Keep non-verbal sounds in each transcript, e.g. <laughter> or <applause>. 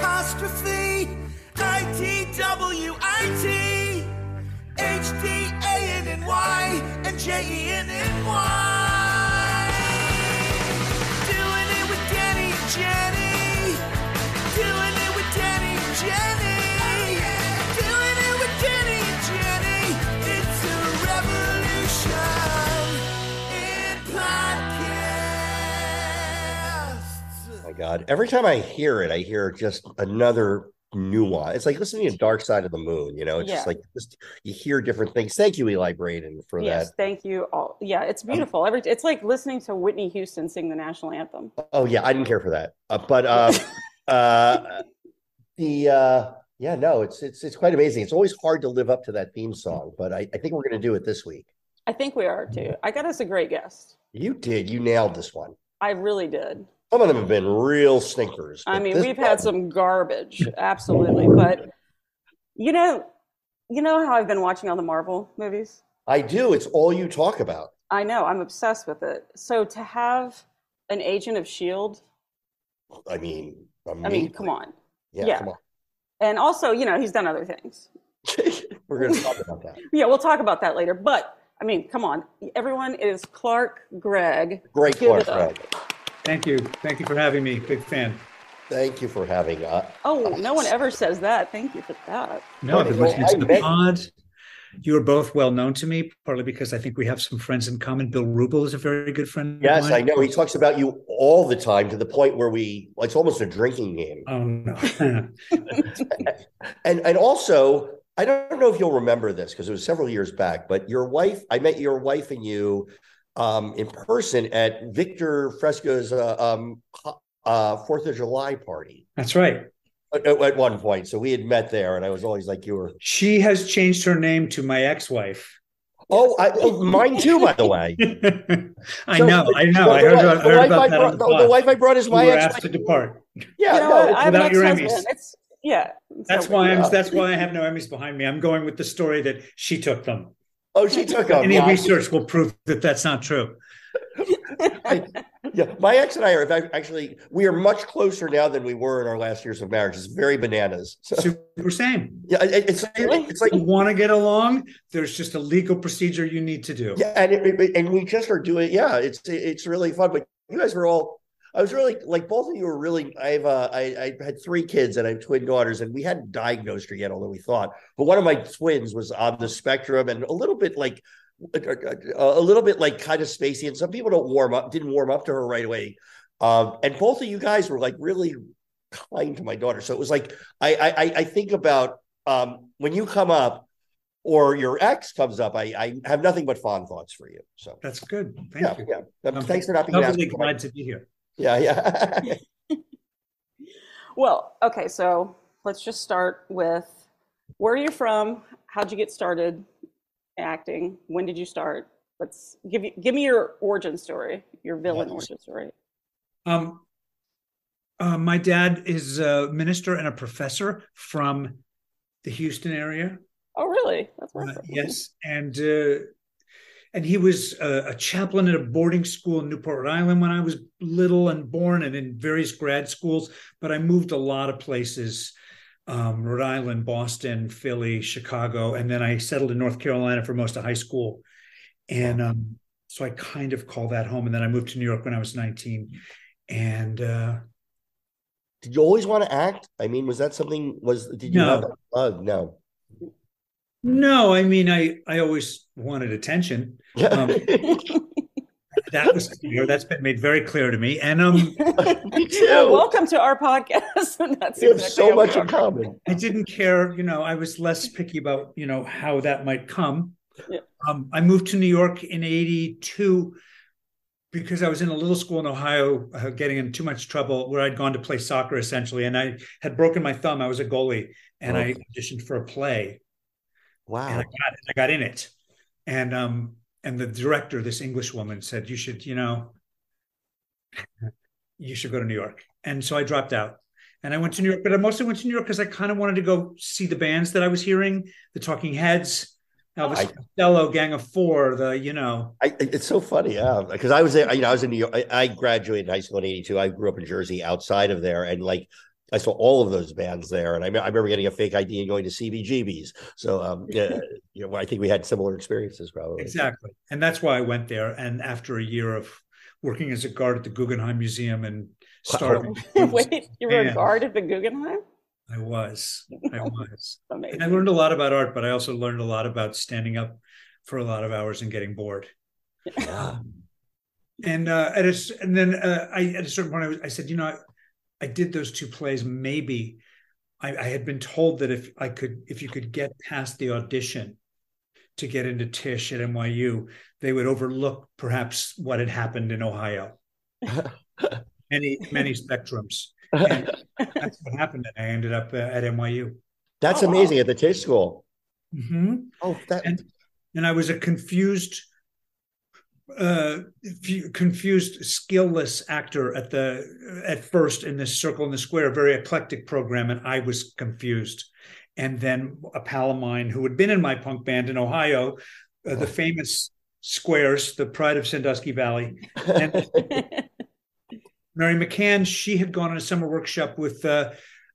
apostrophe I T W I T H D A N N Y and J God. Every time I hear it, I hear just another nuance. It's like listening to Dark Side of the Moon, you know, it's just like just you hear different things. Thank you, Eli Braden, for Yes, that. thank you all. Yeah, it's beautiful. Every it's like listening to Whitney Houston sing the national anthem. Oh yeah, I didn't care for that. Uh, but um <laughs> uh the uh yeah, no, it's it's it's quite amazing. It's always hard to live up to that theme song, but I, I think we're gonna do it this week. I think we are too. I got us a great guest. You did, you nailed this one. I really did. Some of them have been real stinkers. I mean, we've had some garbage, absolutely. But you know, you know how I've been watching all the Marvel movies? I do. It's all you talk about. I know, I'm obsessed with it. So to have an agent of Shield, I mean, I mean, come on. Yeah, yeah. come And also, you know, he's done other things. <laughs> We're gonna talk about that. <laughs> Yeah, we'll talk about that later. But I mean, come on. Everyone it is Clark Gregg. Great Give Clark. Gregg. Thank you. Thank you for having me. Big fan. Thank you for having uh Oh, no one ever says that. Thank you for that. No, I've been listening to the pod. You are both well known to me, partly because I think we have some friends in common. Bill Wrubel is a very good friend. of Yes, mine. I know. He talks about you all the time to the point where we it's almost a drinking game. Oh no. <laughs> <laughs> And and also, I don't know if you'll remember this because it was several years back, but your wife, I met your wife and you um, in person at Victor Fresco's uh, um, uh, Fourth of July party That's right. at, at one point. So we had met there, and I was always like, "You were." She has changed her name to my ex-wife. Oh, I, oh, mine too, by the way. <laughs> I So, know. I know. the- I heard wife- about, the heard about that brought- on the the- the wife I brought is my ex. asked to depart. Yeah, you know no, I have without your ex-husband. Emmys. It's yeah. That's So- why Yeah. I'm. That's why I have no Emmys behind me. I'm going with the story that she took them. Oh, she took them. Any Yeah. research will prove that that's not true. Yeah, my ex and I are actually we are much closer now than we were in our last years of marriage. It's very bananas. So, Super same. yeah, it- it's Really? it's like You want to get along? There's just a legal procedure you need to do. yeah, and it, it- and we just are doing yeah. It's it's really fun. But you guys were all. I was really like both of you were really. I've uh, I I had three kids and I have twin daughters, and we hadn't diagnosed her yet, although we thought. But one of my twins was on the spectrum and a little bit like a, little bit like kind of spacey, and some people don't warm up, didn't warm up to her right away. Um, and both of you guys were like really kind to my daughter. So it was like I I I- I think about um when you come up or your ex comes up, I I have nothing but fond thoughts for you. So That's good. Thank yeah, you. yeah. Um, I'm Thanks for not being asked. Doubly glad to be here. Yeah, yeah. <laughs> Well, okay, so let's just start with where are you from? How'd you get started acting? When did you start? Let's give you give me your origin story, your villain Yes. origin story. Um, uh, my dad is a minister and a professor from the Houston area. Oh, really? That's Uh, yes, and uh, and he was a, a chaplain at a boarding school in Newport, Rhode Island when I was little and born, and in various grad schools. But I moved a lot of places: um, Rhode Island, Boston, Philly, Chicago, and then I settled in North Carolina for most of high school. And um, so I kind of call that home. And then I moved to New York when I was nineteen, and. Uh, Did you always want to act? I mean, was that something? Was did you No. have? Uh, no. No, I mean, I I always wanted attention. Um, <laughs> that was clear. That's been made very clear to me. And um, <laughs> Me Well, welcome to our podcast. <laughs> That's We have exactly so much in common. I didn't care. You know, I was less picky about you know how that might come. Yeah. Um, I moved to New York in '82 because I was in a little school in Ohio, uh, getting in too much trouble where I'd gone to play soccer essentially, and I had broken my thumb. I was a goalie, and I auditioned for a play, and Wow. I got I got in it, and um and the director, this English woman, said you should you know <laughs> you should go to New York, and so I dropped out. And I went to New York, but I mostly went to New York because I kind of wanted to go see the bands that I was hearing, the Talking Heads, Elvis I- Costello, Gang of Four, the you know, I, it's so funny, yeah, because I was there. You know, I was in New York. I, I graduated high school in '82. I grew up in Jersey, outside of there, and like I saw all of those bands there, and I, I remember getting a fake ID and going to CBGB's. So, um, yeah, you know, I think we had similar experiences, probably. Exactly, and that's why I went there. And after a year of working as a guard at the Guggenheim Museum and starting, <laughs> wait, you were a guard at the Guggenheim? I was, I <laughs> was. Amazing. I learned a lot about art, but I also learned a lot about standing up for a lot of hours and getting bored. Yeah. And uh, at a, and then uh, I at a certain point I, was, I said, you know, I, I did those two plays. Maybe I, I had been told that if I could, if you could get past the audition to get into Tisch at NYU, they would overlook perhaps what had happened in Ohio. <laughs> many many spectrums. And that's what happened, and I ended up uh, at NYU. That's Oh, wow. amazing at the Tisch School. hmm Oh, that And and I was a confused, uh, confused, skillless actor at the at first in this Circle in the Square, very eclectic program, and I was confused. And then a pal of mine who had been in my punk band in Ohio, uh, the famous Squares, the pride of Sandusky Valley, and <laughs> Mary McCann, she had gone on a summer workshop with uh,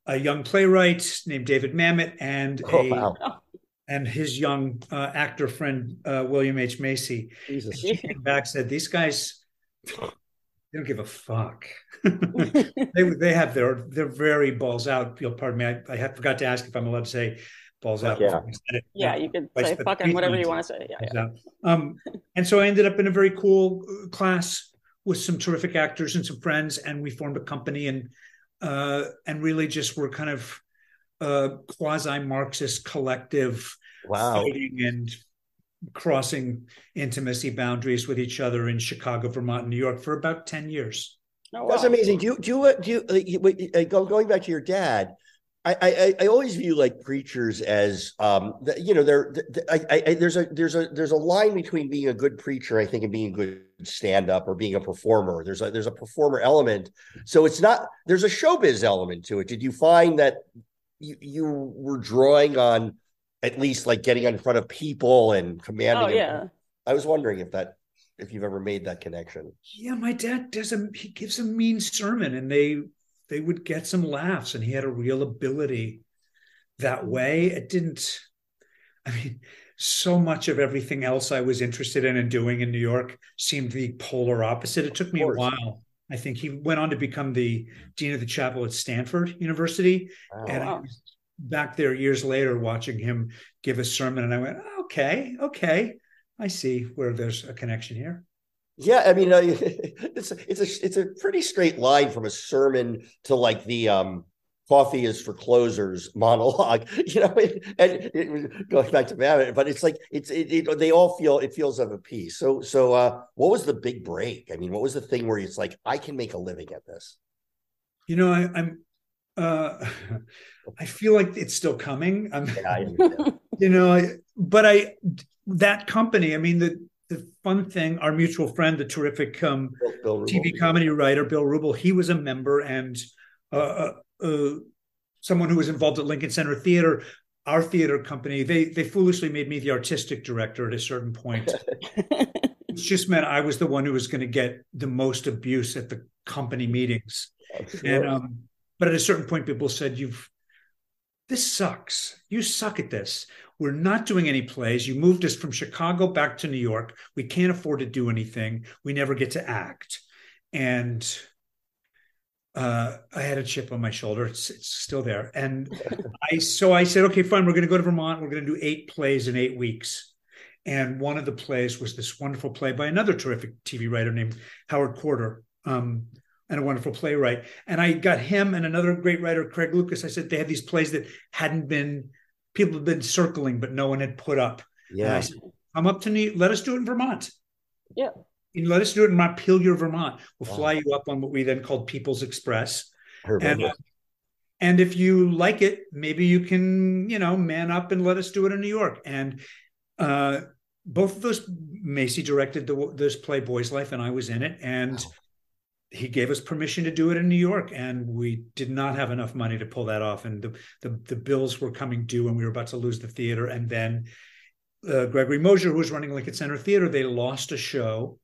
a young playwright named David Mamet and oh, a wow. And his young uh, actor friend uh, William H Macy. Jesus. She came back said these guys they don't give a fuck. <laughs> they they have their they're very balls out. You'll pardon me. I, I had forgot to ask if I'm allowed to say balls out. Yeah. before I said it. yeah, you could Twice, say but fucking three whatever you want to say. Yeah, yeah. Um, and so I ended up in a very cool uh, class with some terrific actors and some friends, and we formed a company and uh, and really just were kind of uh, quasi Marxist collective Wow. fighting and crossing intimacy boundaries with each other in Chicago, Vermont, and New York for about 10 years. Oh, That's amazing. Do you do you, do you, uh, you wait, uh, go, going back to your dad? I, I I- I always view like preachers as um the, you know they're I, I, I there's a there's a there's a line between being a good preacher I think and being a good stand up or being a performer. There's a there's a performer element. So it's not there's a showbiz element to it. Did you find that you you were drawing on at least like getting in front of people and commanding? Oh, yeah. I was wondering if that if you've ever made that connection. Yeah, my dad does a he gives a mean sermon and they they would get some laughs and he had a real ability that way. It didn't I mean so much of everything else I was interested in and doing in New York seemed the polar opposite. It took me a while. I think he went on to become the dean of the chapel at Stanford University. Wow. and I wow. was back there years later watching him give a sermon and i went okay okay i see where there's a connection here Yeah, I mean, uh, <laughs> it's it's a it's a pretty straight line from a sermon to like the um coffee is for closers monologue, <laughs> you know. And it, was going back to Mamet, but it's like it's it, it, they all feel it feels of a piece. So so uh, what was the big break? I mean, what was the thing where it's like I can make a living at this? you know I, i'm uh <laughs> i feel like it's still coming i'm Yeah, <laughs> you know but i that company i mean the the fun thing our mutual friend the terrific um Bill- Bill Wrubel. TV comedy writer Bill Wrubel. He was a member and uh, uh, someone who was involved at Lincoln Center Theater. Our theater company, they they foolishly made me the artistic director at a certain point. <laughs> it just meant I was the one who was going to get the most abuse at the company meetings. And um, but at a certain point, people said, "You've this sucks. You suck at this. We're not doing any plays. You moved us from Chicago back to New York. We can't afford to do anything. We never get to act." And uh, I had a chip on my shoulder. It's it's still there. And <laughs> I so I said, "Okay, fine. We're going to go to Vermont. We're going to do eight plays in eight weeks." And one of the plays was this wonderful play by another terrific TV writer named Howard Korder. Um, and a wonderful playwright. And I got him and another great writer, Craig Lucas. I said they had these plays that hadn't been people had been circling, but no one had put up. And I yeah, said, I'm up to New. Let us do it in Vermont. Yeah. And let us do it in Montpelier, Vermont. We'll Wow. fly you up on what we then called People's Express. And uh, and if you like it, maybe you can, you know, man up and let us do it in New York. And uh, both of those, Macy directed the, this play Boy's Life, and I was in it. And Wow. he gave us permission to do it in New York, and we did not have enough money to pull that off. And the the, the bills were coming due, and we were about to lose the theater. And then uh, Gregory Mosher, who was running Lincoln Center Theater, they lost a show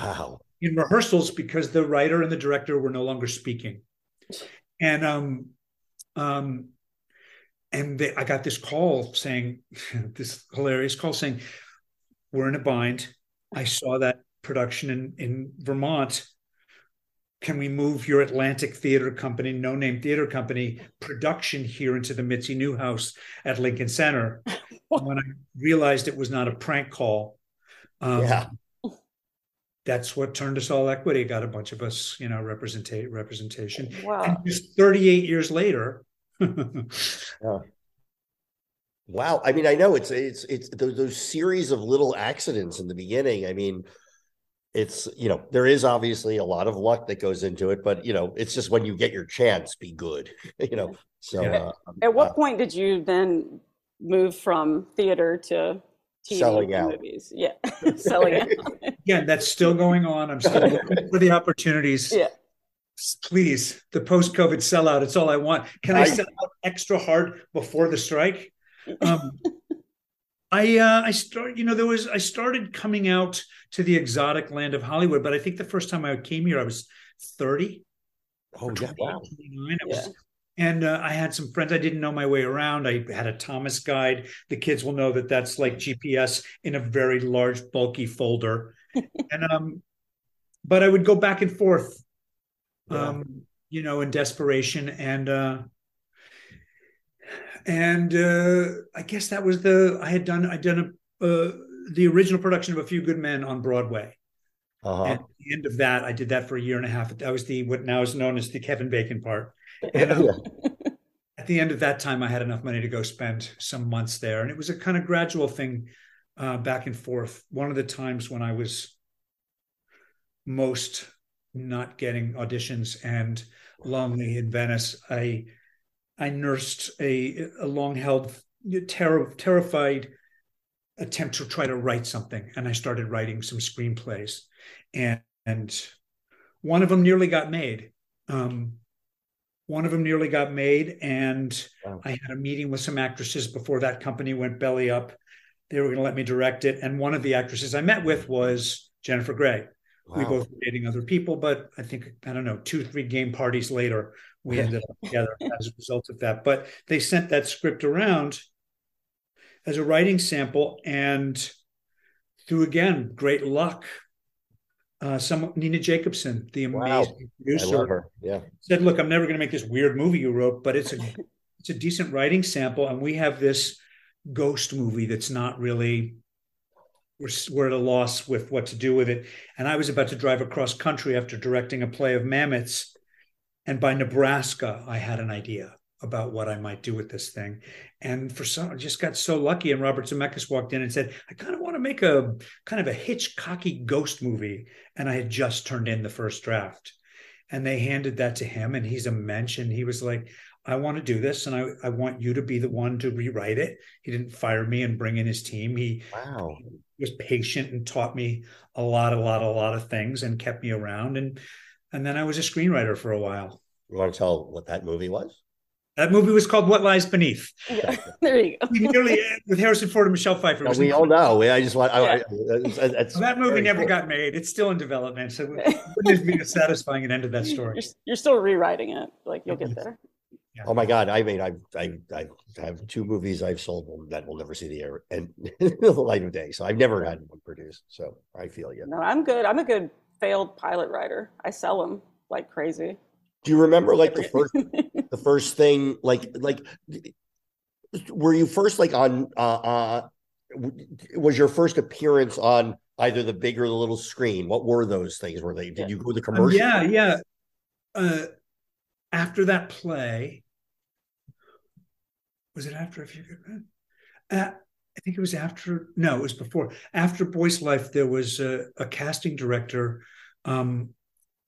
wow. in rehearsals because the writer and the director were no longer speaking. And um, um, and they, I got this call saying, <laughs> this hilarious call saying, we're in a bind. I saw that production in in Vermont. Can we move your Atlantic Theater Company, no name theater company, production here into the Mitzi Newhouse at Lincoln Center? <laughs> when I realized it was not a prank call, um, Yeah. That's what turned us all equity. Got a bunch of us, you know, representate representation. And Wow. just 38 years later, <laughs> Wow. I mean, I know it's it's it's those, those series of little accidents in the beginning. I mean, it's you know there is obviously a lot of luck that goes into it, but you know it's just when you get your chance, be good. <laughs> You know. So Yeah. uh, At what uh, point did you then move from theater to TV Selling out. movies? Yeah, <laughs> selling out. again, that's still going on. I'm still <laughs> looking for the opportunities. Yeah. Please, the post-COVID sellout. It's all I want. Can I, I- sell out extra hard before the strike? <laughs> Um, I uh, I start. You know, there was I started coming out to the exotic land of Hollywood, but I think the first time I came here, I was 30. oh yeah, wow. 29. It was- Yeah. And uh, I had some friends I didn't know my way around. I had a Thomas guide. The kids will know that that's like GPS in a very large, bulky folder. <laughs> and um, but I would go back and forth, Yeah. um, you know, in desperation, and uh, and uh, I guess that was the I had done I done a, uh, the original production of A Few Good Men on Broadway. Uh-huh. And at the end of that, I did that for a year and a half. That was the what now is known as the Kevin Bacon part. And um, Yeah. <laughs> at the end of that time, I had enough money to go spend some months there, and it was a kind of gradual thing, uh, back and forth. One of the times when I was most not getting auditions and lonely in Venice, I I nursed a a long held terror terrified attempt to try to write something, and I started writing some screenplays, and and one of them nearly got made. Um, one of them nearly got made, and Wow. I had a meeting with some actresses before that company went belly up. They were going to let me direct it, and one of the actresses I met with was Jennifer Grey. We both were dating other people, but I think I don't know two, three game parties later, we <laughs> ended up together as a result of that. But they sent that script around as a writing sample, and through again great luck, uh, some Nina Jacobson, the Wow. amazing I producer. Yeah. said, "Look, I'm never going to make this weird movie you wrote, but it's a <laughs> it's a decent writing sample, and we have this ghost movie that's not really we're we're at a loss with what to do with it." And I was about to drive across country after directing a play of Mamet's, and by Nebraska, I had an idea about what I might do with this thing. And for some, I just got so lucky. And Robert Zemeckis walked in and said, "I kind of want to make a kind of a Hitchcocky ghost movie," and I had just turned in the first draft and they handed that to him and he's a mensch and he was like i want to do this and I, I want you to be the one to rewrite it he didn't fire me and bring in his team he Wow. was patient and taught me a lot a lot a lot of things and kept me around and and then i was a screenwriter for a while You want to tell what that movie was? That movie was called what lies beneath Yeah, <laughs> there you go. We nearly with harrison ford and michelle pfeiffer No, we all know. I just want. I, I, Yeah. that's- that's that movie never cool. got made it's still in development so it wouldn't be a satisfying end to that story You're, you're still rewriting it. Like you'll get there. Oh my God! I mean, I I I have two movies I've sold that will never see the air and <laughs> the light of day. So I've never had one produced. So I feel you. No, I'm good. I'm a good failed pilot writer. I sell them like crazy. Do you remember like the first <laughs> the first thing like like were you first like on uh uh was your first appearance on either the big or the little screen? What were those things? Were they? Did you go to the Um, commercial? yeah, yeah. Uh, after that play, was it after a few good men? Uh, I think it was after. No, it was before. After Boy's Life, there was a, a casting director um,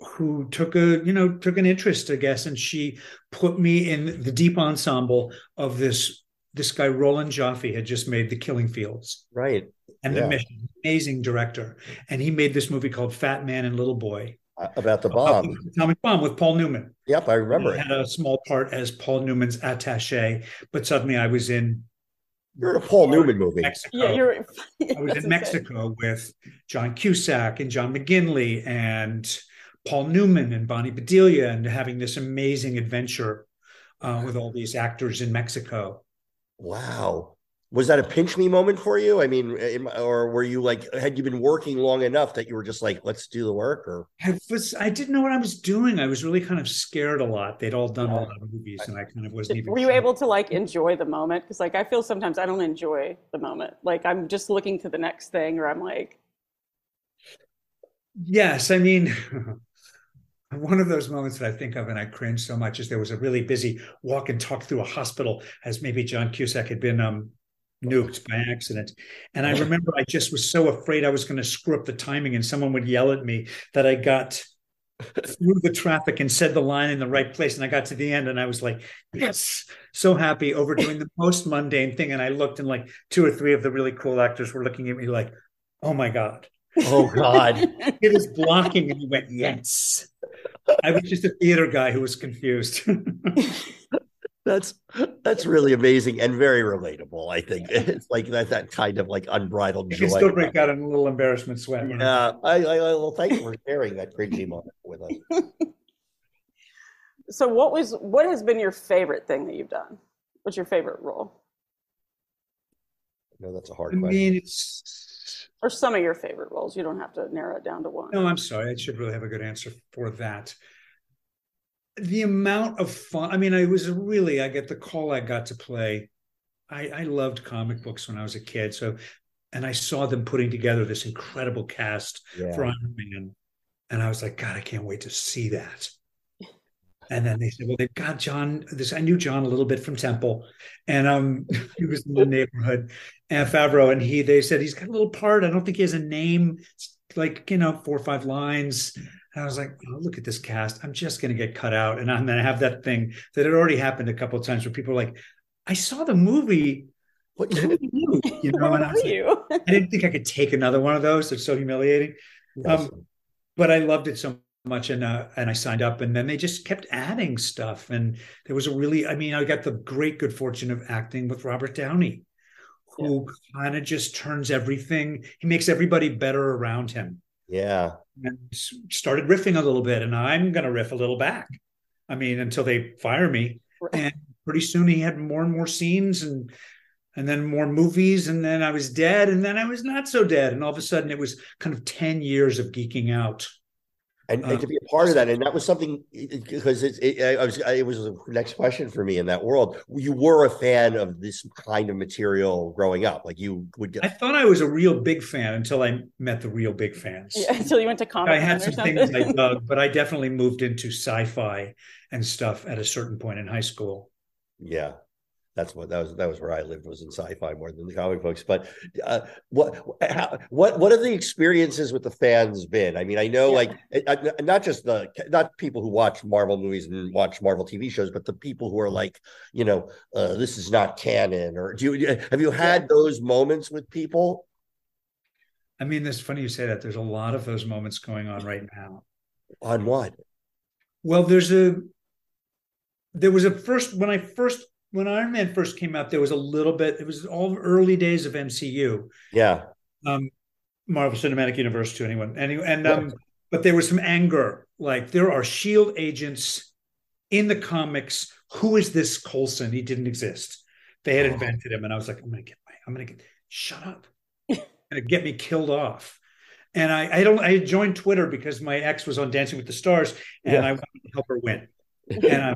who took a you know took an interest, I guess, and she put me in the deep ensemble of this. This guy Roland Joffé had just made The Killing Fields Right. and Yeah. The Mission, amazing director, and he made this movie called Fat Man and Little Boy. Uh, About the bomb. the Atomic Bomb with Paul Newman. Yep, I remember I it. had a small part as Paul Newman's attaché, but suddenly I was in You're in a Paul Newman movie. Mexico. yeah, you're. I was <laughs> that's in insane. Mexico with John Cusack and John McGinley and Paul Newman and Bonnie Bedelia and having this amazing adventure uh, with all these actors in Mexico. Wow. Was that a pinch me moment for you? I mean, or were you like, had you been working long enough that you were just like, let's do the work? Or I was, I didn't know what I was doing. I was really kind of scared a lot. They'd all done a lot of movies, and I kind of wasn't even. Were you sure. able to like enjoy the moment? Because like I feel sometimes I don't enjoy the moment. Like I'm just looking to the next thing, or I'm like. Yes, I mean. <laughs> One of those moments that I think of and I cringe so much is there was a really busy walk and talk through a hospital as maybe John Cusack had been um, nuked by accident. And I remember I just was so afraid I was going to screw up the timing and someone would yell at me that I got through the traffic and said the line in the right place. And I got to the end and I was like, yes, so happy over doing the most mundane thing. And I looked and like two or three of the really cool actors were looking at me like, oh my God. Oh God. <laughs> it is blocking. And he went, yes. I was just a theater guy who was confused. <laughs> that's that's really amazing and very relatable. I think it's like that that kind of like unbridled joy. You still break out in a little embarrassment sweat. Yeah, I, I, well, thank you for sharing that cringy moment with us. <laughs> so, what was what has been your favorite thing that you've done? What's your favorite role? No, that's a hard I question. mean, it's or some of your favorite roles. You don't have to narrow it down to one. No, I'm sorry. I should really have a good answer for that the amount of fun. I mean, I was really, I get the call I got to play. I, I loved comic books when I was a kid. So, and I saw them putting together this incredible cast yeah. for Iron Man. And I was like, God, I can't wait to see that. And then they said, well, they've got Jon. This I knew John a little bit from Temple, and um, <laughs> he was in the neighborhood, and Favreau, and he. They said he's got a little part. I don't think he has a name. It's like you know, four or five lines. And I was like, oh, look at this cast. I'm just going to get cut out. And I'm going to have that thing that had already happened a couple of times where people are like, I saw the movie. What you, you know, and I, was you? Like, I didn't think I could take another one of those. It's so humiliating. Um, but I loved it so much and uh, and I signed up and then they just kept adding stuff and there was a really I mean I got the great good fortune of acting with Robert Downey who yeah. kind of just turns everything he makes everybody better around him yeah. And started riffing a little bit, and I'm going to riff a little back. I mean, until they fire me. Right. And pretty soon he had more and more scenes and and then more movies and then I was dead and then I was not so dead and all of a sudden it was kind of 10 years of geeking out and, and, uh, to be a part of that and that was something because it, it, I was it was the next question for me in that world. You were a fan of this kind of material growing up like you would i thought i was a real big fan until i met the real big fans. Yeah, until you went to comic i had some things i <laughs> dug but i definitely moved into sci-fi and stuff at a certain point in high school. Yeah that's what that was that was where I lived was in sci-fi more than the comic books. But uh, what how, what what have the experiences with the fans been? I mean, I know yeah. like not just the not people who watch Marvel movies and watch Marvel TV shows, but the people who are like, you know, uh, this is not canon. Or do you have you had yeah. those moments with people? I mean, it's funny you say that. There's a lot of those moments going on right now. On what? Well, there's a there was a first when I first when Iron Man first came out, there was a little bit. It was all early days of MCU. Yeah. Um, Marvel Cinematic Universe to anyone, anyway, and um, but there was some anger. Like there are Shield agents in the comics. Who is this Coulson? He didn't exist. They had oh. invented him, and I was like, I'm gonna get my, I'm gonna get, shut up, <laughs> gonna get me killed off. And I, I don't, I joined Twitter because my ex was on Dancing with the Stars, and yeah. I wanted to help her win. <laughs> and uh,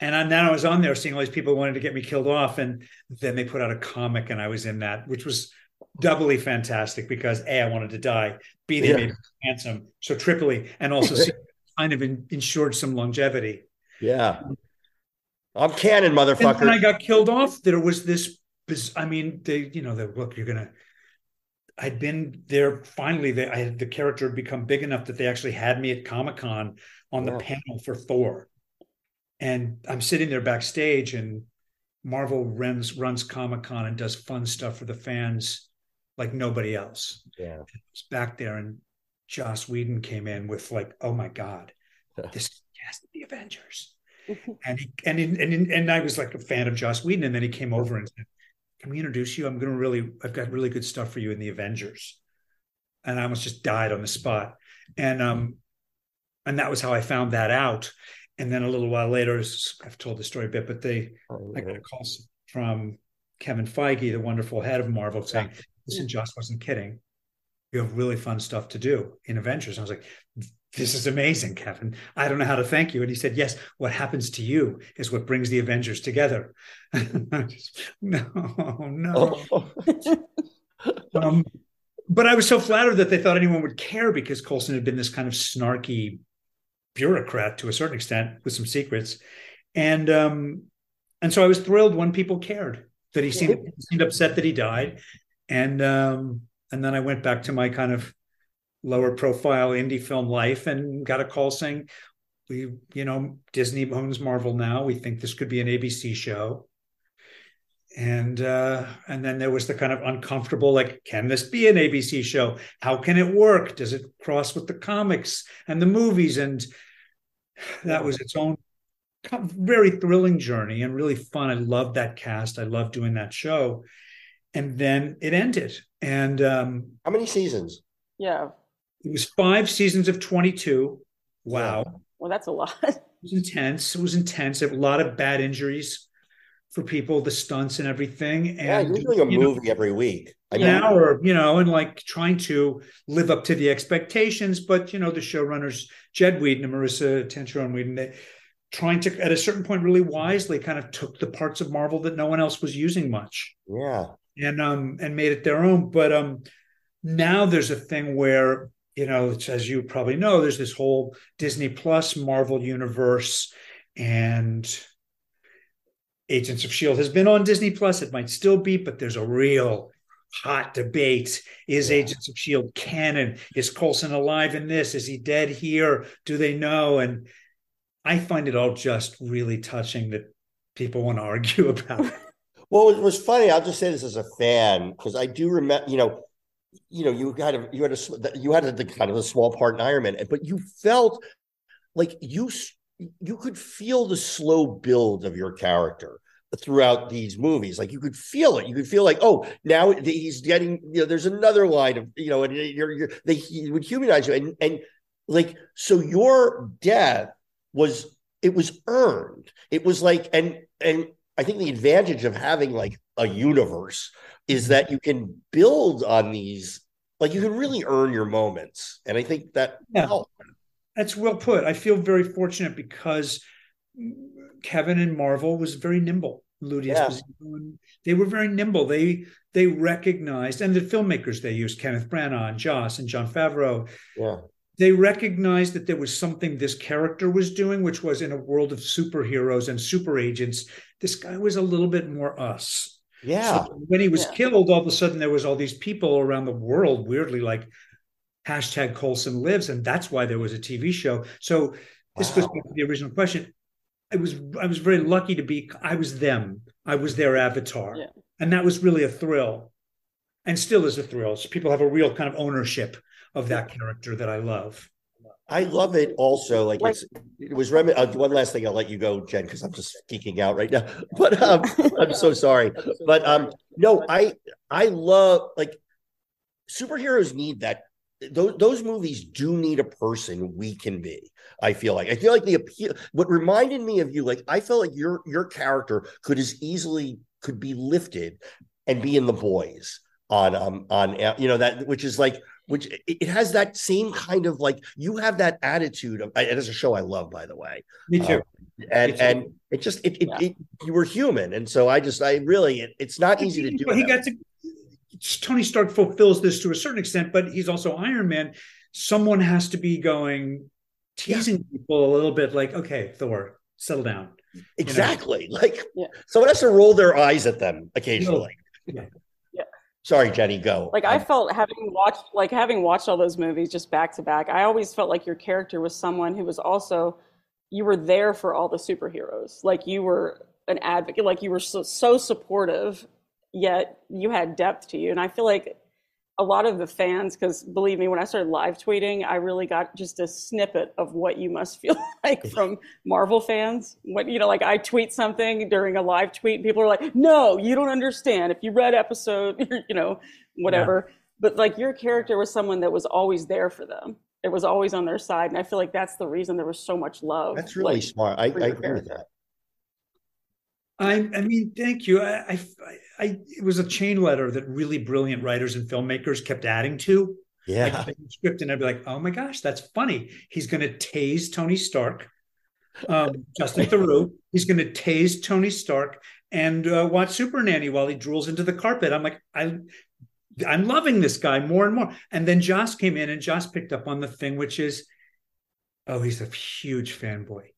and then I was on there seeing all these people wanted to get me killed off, and then they put out a comic, and I was in that, which was doubly fantastic because a I wanted to die, b they yeah. made me handsome, so triply, and also <laughs> kind of in, ensured some longevity. Yeah, I'm canon, motherfucker. And when I got killed off, there was this. I mean, they, you know, the look, you're gonna. I'd been there. Finally, they, I had the character had become big enough that they actually had me at Comic Con on the panel for Thor and I'm sitting there backstage, and Marvel runs runs Comic Con and does fun stuff for the fans like nobody else. Yeah, I was back there, and Joss Whedon came in with like, "Oh my god, <laughs> this has to be Avengers," and he and and and I was like a fan of Joss Whedon, and then he came over and said, "Can we introduce you? I'm going to really, I've got really good stuff for you in the Avengers," and I almost just died on the spot, and um, and that was how I found that out. And then a little while later, I've told the story a bit, but they Oh, I got a call from Kevin Feige, the wonderful head of Marvel, saying, "Listen, Joss wasn't kidding. You have really fun stuff to do in Avengers." And I was like, "This is amazing, Kevin. I don't know how to thank you." And he said, "Yes, what happens to you is what brings the Avengers together." <laughs> Just, no, no. Oh. <laughs> Um, but I was so flattered that they thought anyone would care because Coulson had been this kind of snarky bureaucrat to a certain extent with some secrets, and um, and so I was thrilled when people cared that he seemed, seemed upset that he died, and um, and then I went back to my kind of lower profile indie film life and got a call saying we you know Disney owns Marvel now. We think this could be an ABC show and uh, and then there was the kind of uncomfortable like can this be an abc show? How can it work? Does it cross with the comics and the movies? And that was its own very thrilling journey and really fun. I loved that cast. I loved doing that show. And then it ended. And um, How many seasons? Yeah. it was five seasons of 22 wow. Well, that's a lot. it was intense. It was intense. A lot of bad injuries for people the stunts and everything Yeah, and you're doing a you know, movie every week. I mean, yeah, or you know, and like trying to live up to the expectations. But you know, the showrunners Jed Whedon and Maurissa Tancharoen Whedon, they trying to at a certain point really wisely kind of took the parts of Marvel that no one else was using much yeah. and um and made it their own. But um now there's a thing where you know, it's, as you probably know, there's this whole Disney Plus Marvel universe and Agents of Shield has been on Disney Plus. It might still be, but there's a real hot debate. Is Yeah. Agents of Shield canon? Is Coulson alive in this? Is he dead here? Do they know? And I find it all just really touching that people want to argue <laughs> about. it. Well, it was funny. I'll just say this as a fan because I do remember, you know, you know, you had a you had a you had a, the kind of a small part in Iron Man, but you felt like you you could feel the slow build of your character throughout these movies. Like you could feel it. You could feel like, oh, now he's getting, you know, there's another line of, you know, and you're, you're they he would humanize you, and and like so your death was it was earned. It was like, and and I think the advantage of having like a universe is mm-hmm. that you can build on these, like you can really earn your moments. And I think that Yeah. helped. That's well put. I feel very fortunate because Kevin and Marvel was very nimble. Ludi Yeah. They were very nimble. They they recognized, and the filmmakers they used, Kenneth Branagh and Joss and John Favreau, Yeah. they recognized that there was something this character was doing, which was in a world of superheroes and super agents. This guy was a little bit more us. Yeah. So when he was Yeah. killed, all of a sudden there was all these people around the world, weirdly like hashtag Coulson lives, and that's why there was a TV show. So this goes Wow. back to the original question. I was I was very lucky to be I was them. I was their avatar. Yeah. And that was really a thrill. And still is a thrill. So people have a real kind of ownership of that character that I love. I love it also. Like, Like- it's, it was rem- uh, one last thing. I'll let you go, Jen, because I'm just geeking out right now. <laughs> But um, I'm so sorry. But um, no, I I love like superheroes need that. Those those movies do need a person we can be. I feel like I feel like the appeal. What reminded me of you, like I felt like your your character could as easily could be lifted and be in the boys on um on uh, you know that which is like which it, has that same kind of like you have that attitude of it is a show I love by the way Me too. and Me too. and it just it it, Yeah. it you were human and so I just I really it, it's not easy to do he that. got to Tony Stark fulfills this to a certain extent, but he's also Iron Man. Someone has to be going teasing people a little bit, like, okay, Thor, settle down. exactly like Yeah. someone has to roll their eyes at them occasionally Yeah. Yeah. sorry Jenny go like I um, felt having watched like having watched all those movies just back to back, I always felt like your character was someone who was also you were there for all the superheroes. Like you were an advocate, like you were so, so supportive, yet you had depth to you. And I feel like a lot of the fans, because believe me, when I started live tweeting, I really got just a snippet of what you must <laughs> feel like from Marvel fans. What you know, like I tweet something during a live tweet, and people are like, "No, you don't understand. If you read episode, <laughs> you know, whatever." But like your character was someone that was always there for them, it was always on their side, and I feel like that's the reason there was so much love. That's really like, smart. I, I agree with that. I, I mean, thank you. I, I, I, it was a chain letter that really brilliant writers and filmmakers kept adding to. Yeah. Like script, and I'd be like, "Oh my gosh, that's funny." He's going to tase Tony Stark, um, Justin Theroux. He's going to tase Tony Stark and uh, watch Super Nanny while he drools into the carpet. I'm like, I, I'm loving this guy more and more. And then Joss came in, and Joss picked up on the thing, which is, oh, he's a huge fanboy.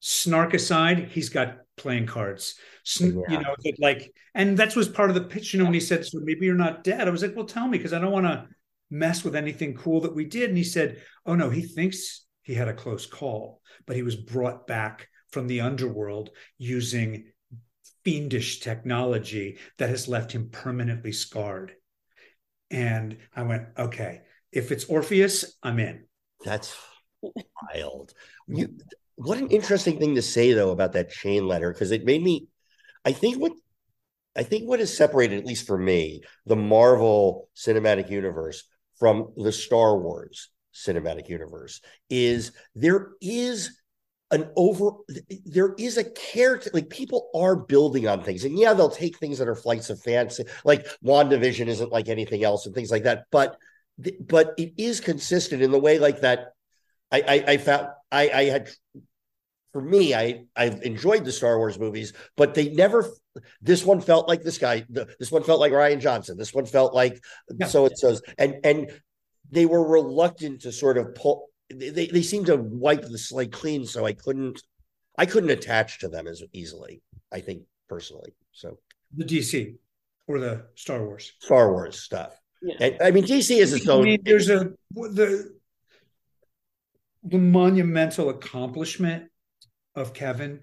Snark aside, he's got playing cards. Sn- Yeah. You know, that like, and that was part of the pitch. You know, when he said, "So maybe you're not dead," I was like, "Well, tell me, because I don't want to." mess with anything cool that we did. And he said, Oh no, he thinks he had a close call, but he was brought back from the underworld using fiendish technology that has left him permanently scarred. And I went, Okay, if it's Orpheus, I'm in. That's wild. You, what an interesting thing to say though about that chain letter because it made me. I think what I think what has separated, at least for me, the Marvel Cinematic Universe from the Star Wars Cinematic Universe is there is an over there is a character like people are building on things and yeah they'll take things that are flights of fancy like WandaVision isn't like anything else and things like that but but it is consistent in the way like that I I, I found I I had for me I I've enjoyed the Star Wars movies but they never this one felt like this guy this one felt like Rian Johnson this one felt like Yeah. so it says and and they were reluctant to sort of pull they, they seemed to wipe the slate clean so i couldn't i couldn't attach to them as easily i think personally so The DC or the Star Wars. star wars stuff Yeah. and i mean dc is its I mean, there's a the the monumental accomplishment of Kevin,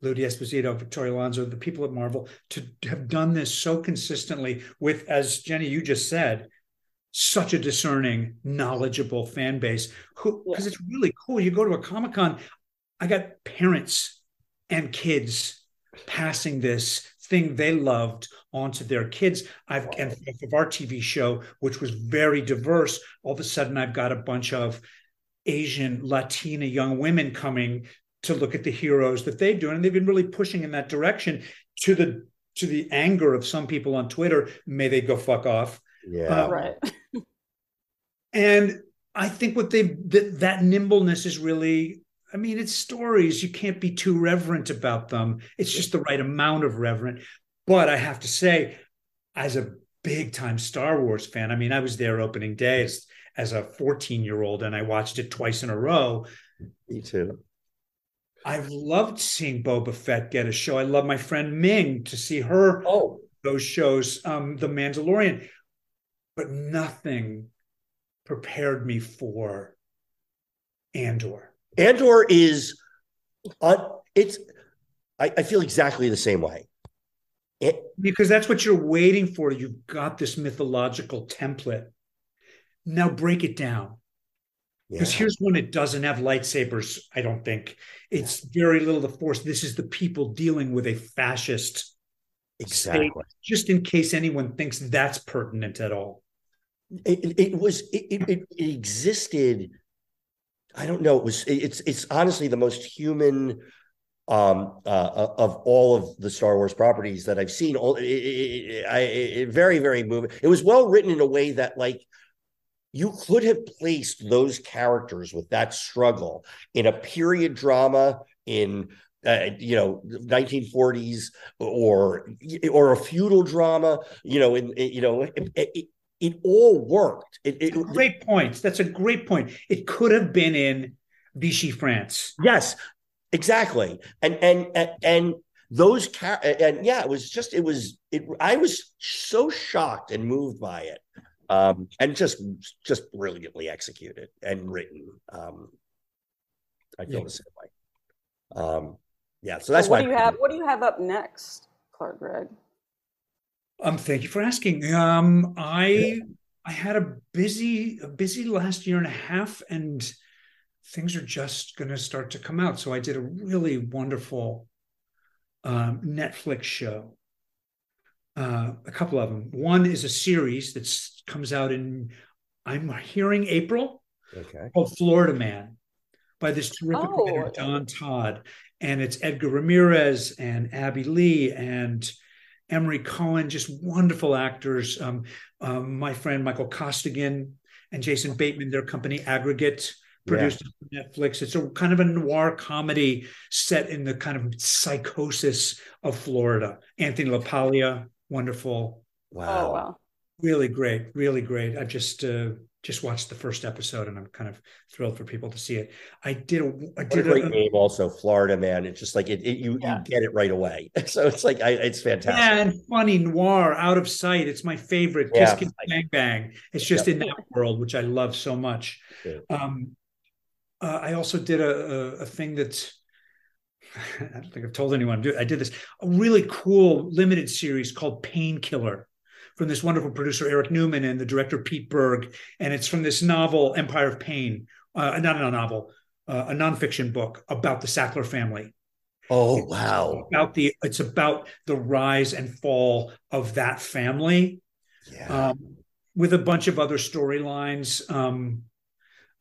Lou D'Esposito, Victoria Alonso, the people at Marvel to have done this so consistently with, as Jenny, you just said, such a discerning, knowledgeable fan base. Who because it's really cool. You go to a Comic Con, I got parents and kids passing this thing they loved onto their kids. I've and of our TV show, which was very diverse, all of a sudden I've got a bunch of Asian, Latina young women coming to look at the heroes that they've done, and they've been really pushing in that direction to the to the anger of some people on Twitter. May they go fuck off. yeah Uh, right. <laughs> And I think what they that, that nimbleness is really. I mean, it's stories. You can't be too reverent about them. It's just the right amount of reverent. But I have to say, as a big time Star Wars fan, I mean, I was there opening day as, as a 14 year old and I watched it twice in a row. me too I've loved seeing Boba Fett get a show. I love my friend Ming to see her oh those shows, um, The Mandalorian, but nothing prepared me for Andor. andor is on it's I, I feel exactly the same way it, Because that's what you're waiting for. You've got this mythological template. Now break it down. Because yeah. here's one it doesn't have lightsabers, I don't think. It's very little the force. This is the people dealing with a fascist exactly state, just in case anyone thinks that's pertinent at all. it, it, was it, it, it existed i don't know it was it's it's honestly the most human um uh of all of the star wars properties that i've seen all it, it, it, I, very very moving it was well written in a way that like you could have placed those characters with that struggle in a period drama in uh, you know 1940s or or a feudal drama you know in, in- you know it, it, it all worked it, it, Great point. That's a great point. It could have been in Vichy, France. yes exactly and and and, and those char- and yeah it was just it was it i was so shocked and moved by it um and just just brilliantly executed and written um i feel Yeah. the same way um yeah so that's so what why do you have? What do you have up next, Clark Gregg? Um, thank you for asking. Um, I I had a busy a busy last year and a half, and things are just going to start to come out. So I did a really wonderful um, Netflix show. Uh, a couple of them. One is a series that comes out in I'm hearing April. Okay. called Florida Man by this terrific Oh. writer, Don Todd. And it's Edgar Ramirez and Abby Lee and Emery Cohen, just wonderful actors. Um, um, my friend Michael Costigan and Jason Bateman, their company Aggregate, produced for Netflix. It's a kind of a noir comedy set in the kind of psychosis of Florida. Anthony LaPaglia, wonderful Wow. Oh wow. really great really great i just uh just watched the first episode and i'm kind of thrilled for people to see it i did a i What a great a, name, also Florida man. It's just like it, it you Yeah. you get it right away. <laughs> So it's like I, it's fantastic. yeah, and funny noir out of sight it's my favorite Yeah. kiss kiss bang bang it's just in that world which i love so much Yeah. um uh, i also did a, a, a thing that <laughs> i don't think i've told anyone i did this a really cool limited series called painkiller from this wonderful producer Eric Newman and the director Pete Berg, and it's from this novel Empire of Pain, uh, not a novel, uh, a nonfiction book about the Sackler family. Oh wow. About the it's about the rise and fall of that family, Yeah. um, with a bunch of other storylines. Um,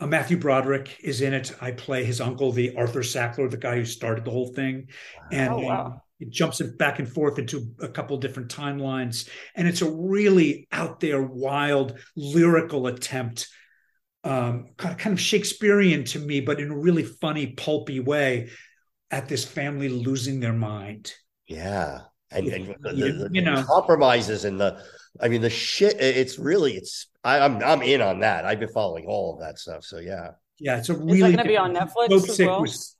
uh, Matthew Broderick is in it. I play his uncle, the Arthur Sackler, the guy who started the whole thing, and Oh, wow. it jumps it back and forth into a couple different timelines and it's a really out there wild lyrical attempt um kind of- shakespearean to me but in a really funny pulpy way at this family losing their mind Yeah. And, and the, You- the- you know. compromises and the I mean the shit it's really it's I, I'm I'm in on that. I've been following all of that stuff. So yeah. yeah it's a Is really that going to be on Netflix Dope as well? was-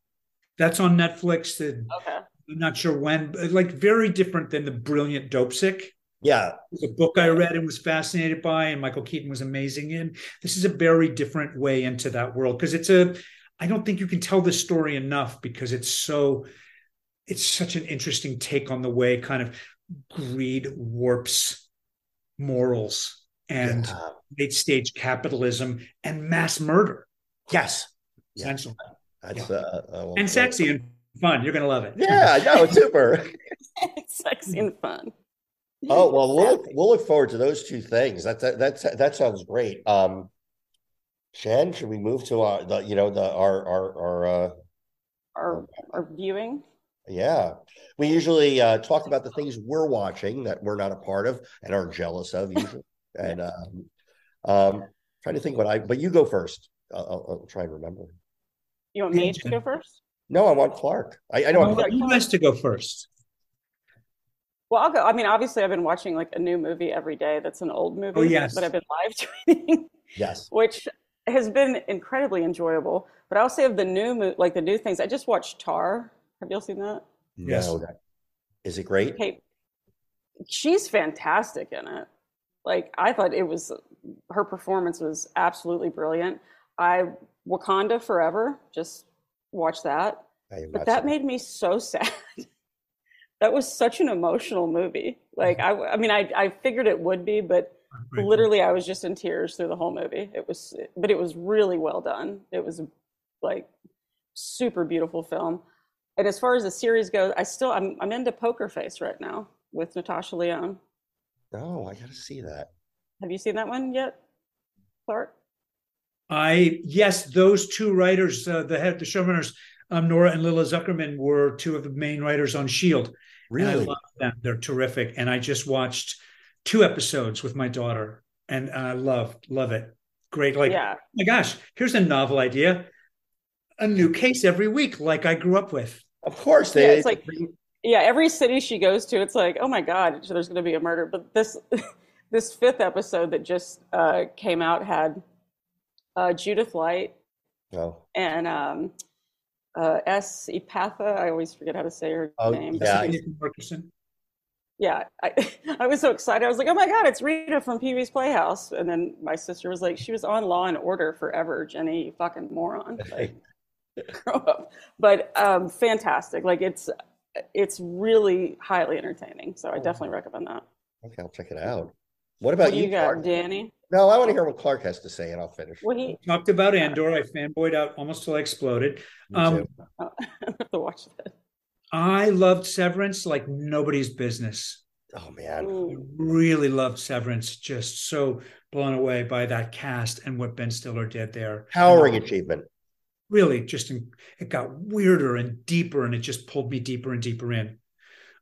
that's on netflix The- Okay. i'm not sure when but, like very different than the brilliant Dopesick Yeah. It was a book I read and was fascinated by, and Michael Keaton was amazing in. This is a very different way into that world because it's a. I don't think you can tell this story enough because it's so. It's such an interesting take on the way kind of greed warps morals and Yeah. late stage capitalism and mass murder. Yes. Yeah. That's uh, uh And sexy and fun. You're gonna love it. Yeah, no, it's super. <laughs> Sexy and fun. Oh well, we'll look, we'll look forward to those two things. That that that's, that sounds great. Um, Shan, should we move to our the you know the our our our uh Our, our viewing. Yeah we usually uh talk about the things we're watching that we're not a part of and are jealous of usually <laughs> and um um trying to think what I but you go first. I'll, I'll, I'll try and remember. You want me to go first? No, I want Clark. I, I know. I'll you guys to go first. Well, I'll go. I mean, obviously, I've been watching like a new movie every day. That's an old movie Oh, yes. that I've been live <laughs> tweeting, yes. which has been incredibly enjoyable. But I'll say of the new, mo- like the new things, I just watched Tar. Have you all seen that? Yes. No. That, is it great? Kate, she's fantastic in it. Like I thought it was, her performance was absolutely brilliant. I Wakanda Forever, just watch that. But not that seen it. made me so <laughs> sad. that was such an emotional movie. Like I, I mean, I, I figured it would be, but literally, I was just in tears through the whole movie. It was, but it was really well done. It was like super beautiful film. And as far as the series goes, I still, I'm, I'm into Poker Face right now with Natasha Lyonne. Oh, I gotta see that. Have you seen that one yet, Clark? I yes, those two writers, uh, the head, the showrunners, um, Nora and Lilla Zuckerman, were two of the main writers on Shield. And I Really? love them; they're terrific. And I just watched two episodes with my daughter, and I love love it. Great, like yeah. oh my gosh, here's a novel idea, a new case every week, like I grew up with. Of course, they. Yeah, it's like- yeah every city she goes to it's like oh my god there's going to be a murder but this <laughs> this fifth episode that just uh, came out had uh, judith light no. and um, uh, s Epatha i always forget how to say her Oh, name yeah. Yeah I, <laughs> I was so excited i was like oh my god it's rita from pee-wee's playhouse and then my sister was like she was on law and order forever jenny you fucking moron like, <laughs> <laughs> grow up but um, fantastic like it's it's really highly entertaining so i definitely recommend that Okay, I'll check it out. What about what you, you got Clark? danny No, I want to hear what Clark has to say, and I'll finish. what he Talked about Andor. I fanboyed out almost till I exploded. Me Um, too. <laughs> I have to watch that I loved Severance like nobody's business. Oh man, Ooh. Really loved Severance. Just so blown away by that cast and what Ben Stiller did there. powering achievement. Really just it got weirder and deeper and it just pulled me deeper and deeper in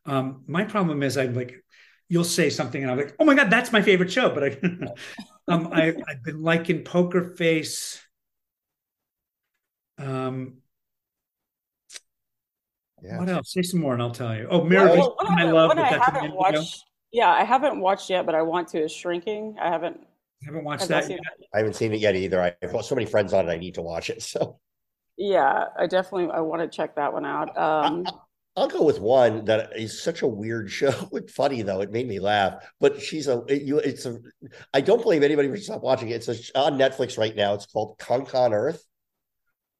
um my problem is i'm like you'll say something and i'm like oh my god that's my favorite show but i <laughs> um I, i've been liking poker face um Yeah. what else say some more and i'll tell you oh Mary Well, Beast, i I, love one but I haven't watched. Yeah, I haven't watched yet, but I want to. Is Shrinking. I haven't. haven't watched I've not that yet. that. I haven't seen it yet either. I've got so many friends on it. I need to watch it. <laughs> So Yeah, I definitely. I want to check that one out. Um, I'll go with one that is such a weird show. <laughs> It's funny though; it made me laugh. But she's a it, you. It's a. I don't blame anybody for stop watching it. It's a, on Netflix right now. It's called Cunk on Earth.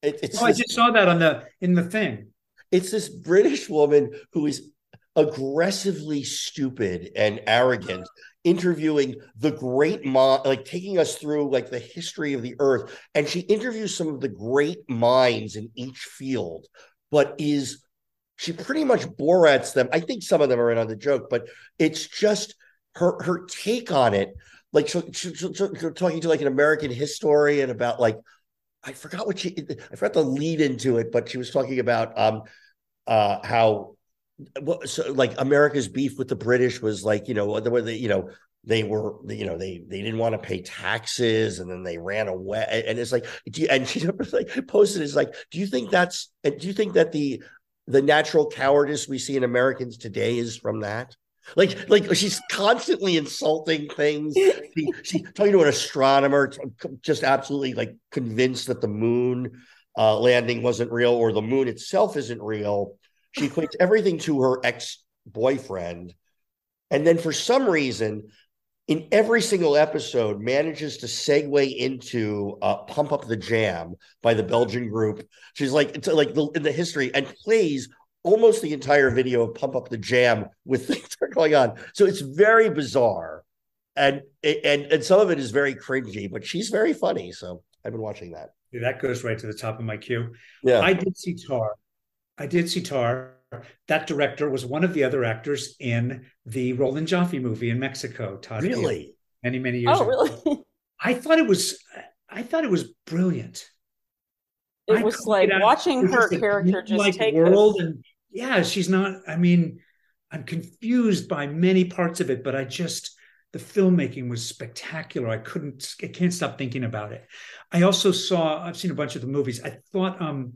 It, it's oh i just saw that on the in the thing it's this British woman who is aggressively stupid and arrogant, interviewing the great mind, like taking us through like the history of the earth. And she interviews some of the great minds in each field, but is she pretty much Borat's them. I think some of them are in on the joke, but it's just her her take on it. Like so, talking to like an American historian about like I forgot what she I forgot the lead into it, but she was talking about um uh how what so like America's beef with the British was like, you know, the way they, you know, they were, you know, they they didn't want to pay taxes and then they ran away. And it's like, do you, and <laughs> she like posted is like, do you think that's and do you think that the the natural cowardice we see in Americans today is from that? Like, like she's constantly insulting things. <laughs> She, she talking to an astronomer, just absolutely like convinced that the moon uh, landing wasn't real or the moon itself isn't real. She equates everything to her ex boyfriend, and then for some reason, in every single episode, manages to segue into uh, "Pump Up the Jam" by the Belgian group. She's like, it's like the, in the history and plays almost the entire video of "Pump Up the Jam" with <laughs> things that are going on. So it's very bizarre, and and and some of it is very cringy, but she's very funny. So I've been watching that. that goes right to the top of my queue Yeah, I did see Tar. I did see Tar. That director was one of the other actors in the Roland Joffé movie in Mexico. Todd Field, really. many many years oh, ago. really? I thought it was. I thought it was brilliant. It I was like get out- watching her character just like take world, this. and yeah, she's not. I mean, I'm confused by many parts of it, but I just the filmmaking was spectacular. I couldn't. I can't stop thinking about it. I also saw. I've seen a bunch of the movies. I thought. um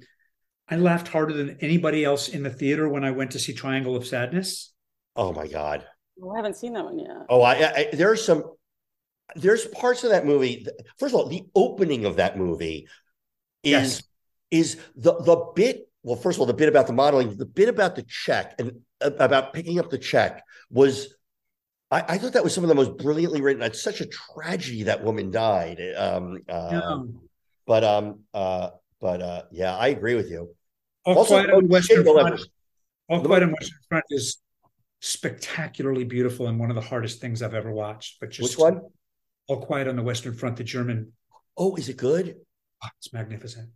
I laughed harder than anybody else in the theater when I went to see Triangle of Sadness. Oh my god. Oh, I haven't seen that one yet. Oh, I, I there are some. There's parts of that movie. First of all, the opening of that movie is Yes. is the the bit. Well, first of all, the bit about the modeling, the bit about the check and uh, about picking up the check was. I, I thought that was some of the most brilliantly written. It's such a tragedy that woman died. Um, uh, Yeah. But um, uh, but uh, yeah, I agree with you. All Also, Quiet on the Western Front. Evers. All The- Quiet on the Western Front is spectacularly beautiful and one of the hardest things I've ever watched. But just Which one? All Quiet on the Western Front, the German. Oh, is it good? oh, it's magnificent.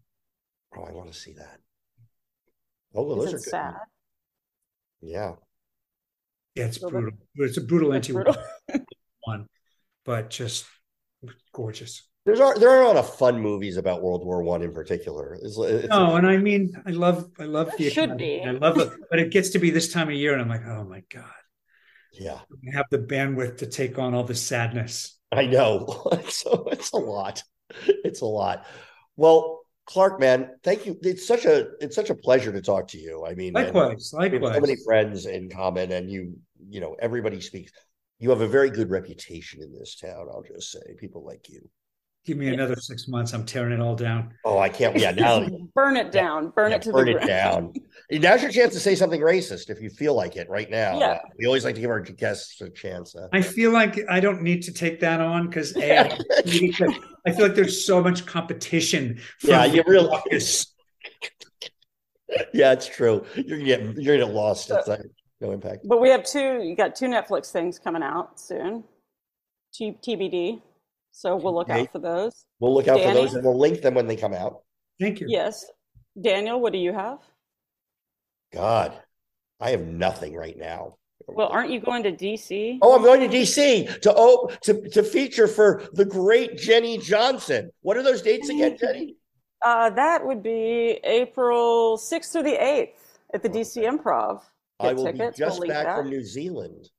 Oh, I want to see that. Oh, well, Is those it are good. sad? Yeah. Yeah, it's Well, brutal. It's a brutal It's anti brutal. one, but just gorgeous. There's are there are a lot of fun movies about World War One in particular. It's, it's No, and I mean, I love, I love There the should Academy. be. I love it, but it gets to be this time of year, and I'm like, oh my god, yeah, I have the bandwidth to take on all the sadness. I know. <laughs> so it's a lot. It's a lot. Well, Clark, man, thank you. It's such a it's such a pleasure to talk to you. I mean, and Likewise, have so many friends in common, and you you know everybody speaks. You have a very good reputation in this town. I'll just say, people like you. Give me another six months. I'm tearing it all down. Oh, I can't. Yeah, now burn it down. Burn yeah, it to burn the it ground. down. <laughs> Now's your chance to say something racist if you feel like it right now. Yeah. We always like to give our guests a chance. uh, I feel like I don't need to take that on because a, I <laughs> I feel like there's so much competition. From Yeah, you really- Ruckus. <laughs> yeah, it's true. You're gonna get you're gonna get lost. It's like no impact. But we have two. You got two Netflix things coming out soon. T- TBD. So we'll look Okay. out for those. We'll look out for those and we'll link them when they come out. Thank you. Yes. Daniel, what do you have? God, I have nothing right now. Well, aren't you going to DC? Oh, I'm going to DC to oh to to feature for the great Jenny Johnson. What are those dates again, <laughs> Jenny? Uh, that would be April 6th through the 8th at the DC Improv. Get I will tickets, be just we'll back that. from New Zealand.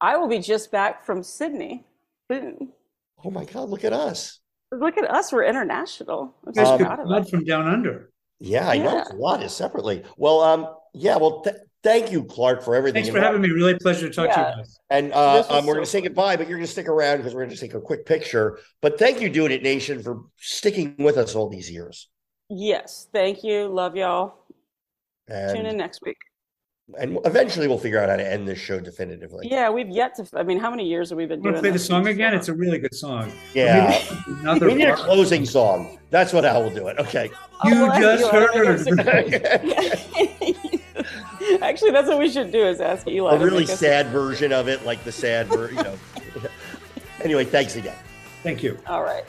I will be just back from Sydney. Boom. Oh my God, look at us. Look at us, we're international. I'm guys so could proud of blood us. from down under. Yeah, I know Yeah. it's a lot is separately. Well, um, yeah, well, th- thank you, Clark, for everything. Thanks for having me. Really a pleasure to talk to you guys. And uh, um, we're going to say goodbye, but you're going to stick around because we're going to take a quick picture. But thank you, Doing It Nation, for sticking with us all these years. Yes, thank you. Love y'all. And, Tune in next week. And eventually we'll figure out how to end this show definitively. Yeah, we've yet to. I mean, how many years have we been Want doing to play the song again? It's a really good song. Yeah. Another We need a closing song. That's what I will do it. Okay. Oh, You well, just Eli to heard. <laughs> <laughs> Actually, that's what we should do: is ask Eli. A really make us- sad version of it, like the sad version, you know. <laughs> anyway, thanks again. Thank you. All right.